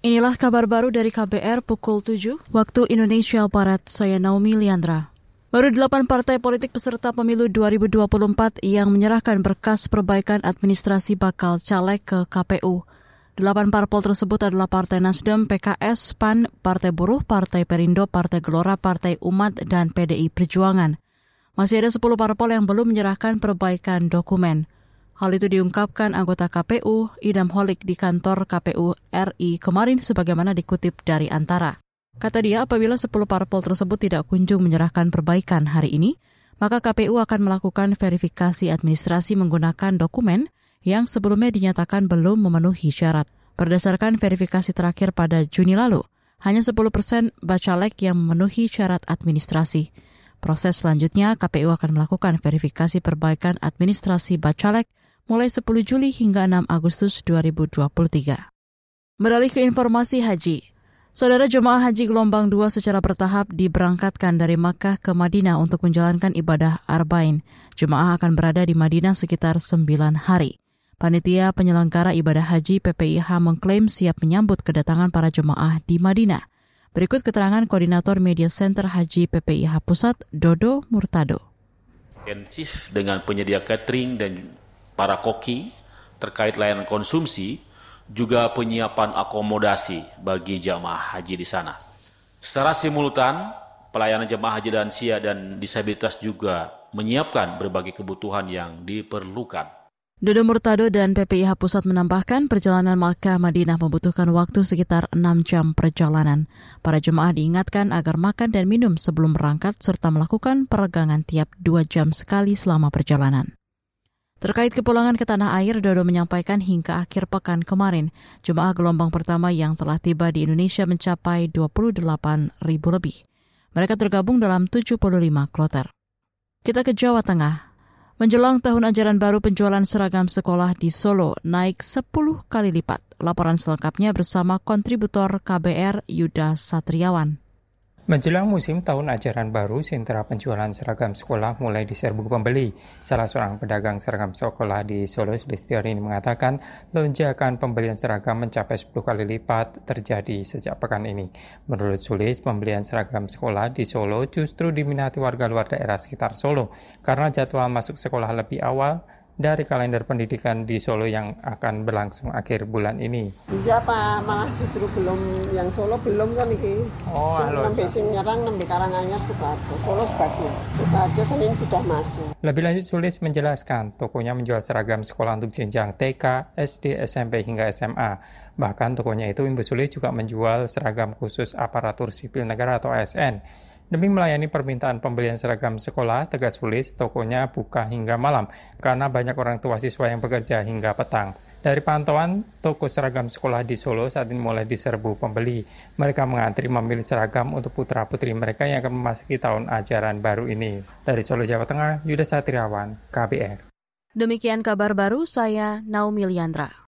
Inilah kabar baru dari KBR pukul 7 waktu Indonesia Barat. Saya Naomi Liandra. Baru delapan partai politik peserta pemilu 2024 yang menyerahkan berkas perbaikan administrasi bakal caleg ke KPU. Delapan parpol tersebut adalah Partai Nasdem, PKS, PAN, Partai Buruh, Partai Perindo, Partai Gelora, Partai Umat, dan PDI Perjuangan. Masih ada 10 parpol yang belum menyerahkan perbaikan dokumen. Hal itu diungkapkan anggota KPU Idam Holik di kantor KPU RI kemarin sebagaimana dikutip dari Antara. Kata dia apabila 10 parpol tersebut tidak kunjung menyerahkan perbaikan hari ini, maka KPU akan melakukan verifikasi administrasi menggunakan dokumen yang sebelumnya dinyatakan belum memenuhi syarat. Berdasarkan verifikasi terakhir pada Juni lalu, hanya 10 persen bacalek yang memenuhi syarat administrasi. Proses selanjutnya, KPU akan melakukan verifikasi perbaikan administrasi bacalek mulai 10 Juli hingga 6 Agustus 2023. Beralih ke informasi haji. Saudara jemaah haji gelombang 2 secara bertahap diberangkatkan dari Makkah ke Madinah untuk menjalankan ibadah Arba'in. Jemaah akan berada di Madinah sekitar 9 hari. Panitia penyelenggara ibadah haji PPIH mengklaim siap menyambut kedatangan para jemaah di Madinah. Berikut keterangan Koordinator Media Center Haji PPIH Pusat, Dodo Murtado. Intensif dengan penyedia catering dan para koki terkait layanan konsumsi, juga penyiapan akomodasi bagi jamaah haji di sana. Secara simultan, pelayanan jemaah haji lansia dan disabilitas juga menyiapkan berbagai kebutuhan yang diperlukan. Dodo Murtado dan PPIH Pusat menambahkan perjalanan Makkah Madinah membutuhkan waktu sekitar 6 jam perjalanan. Para jemaah diingatkan agar makan dan minum sebelum berangkat serta melakukan peregangan tiap 2 jam sekali selama perjalanan. Terkait kepulangan ke tanah air, Dodo menyampaikan hingga akhir pekan kemarin, jemaah gelombang pertama yang telah tiba di Indonesia mencapai 28 ribu lebih. Mereka tergabung dalam 75 kloter. Kita ke Jawa Tengah. Menjelang tahun ajaran baru penjualan seragam sekolah di Solo naik 10 kali lipat. Laporan selengkapnya bersama kontributor KBR Yuda Satriawan. Menjelang musim tahun ajaran baru, sentra penjualan seragam sekolah mulai diserbu pembeli. Salah seorang pedagang seragam sekolah di Solo, Listior ini mengatakan lonjakan pembelian seragam mencapai 10 kali lipat terjadi sejak pekan ini. Menurut Sulis, pembelian seragam sekolah di Solo justru diminati warga luar daerah sekitar Solo karena jadwal masuk sekolah lebih awal dari kalender pendidikan di Solo yang akan berlangsung akhir bulan ini. Iya Pak, malah justru belum yang Solo belum kan iki. Oh, halo. Nembe sing nyerang nembe Karanganyar Sukoharjo, Solo sebagian. Sukoharjo Senin sudah masuk. Lebih lanjut Sulis menjelaskan, tokonya menjual seragam sekolah untuk jenjang TK, SD, SMP hingga SMA. Bahkan tokonya itu Ibu Sulis juga menjual seragam khusus aparatur sipil negara atau ASN. Demi melayani permintaan pembelian seragam sekolah, tegas polis, tokonya buka hingga malam karena banyak orang tua siswa yang bekerja hingga petang. Dari pantauan, toko seragam sekolah di Solo saat ini mulai diserbu pembeli. Mereka mengantri memilih seragam untuk putra-putri mereka yang akan memasuki tahun ajaran baru ini. Dari Solo, Jawa Tengah, Yuda Satriawan, KBR. Demikian kabar baru saya Naomi Liandra.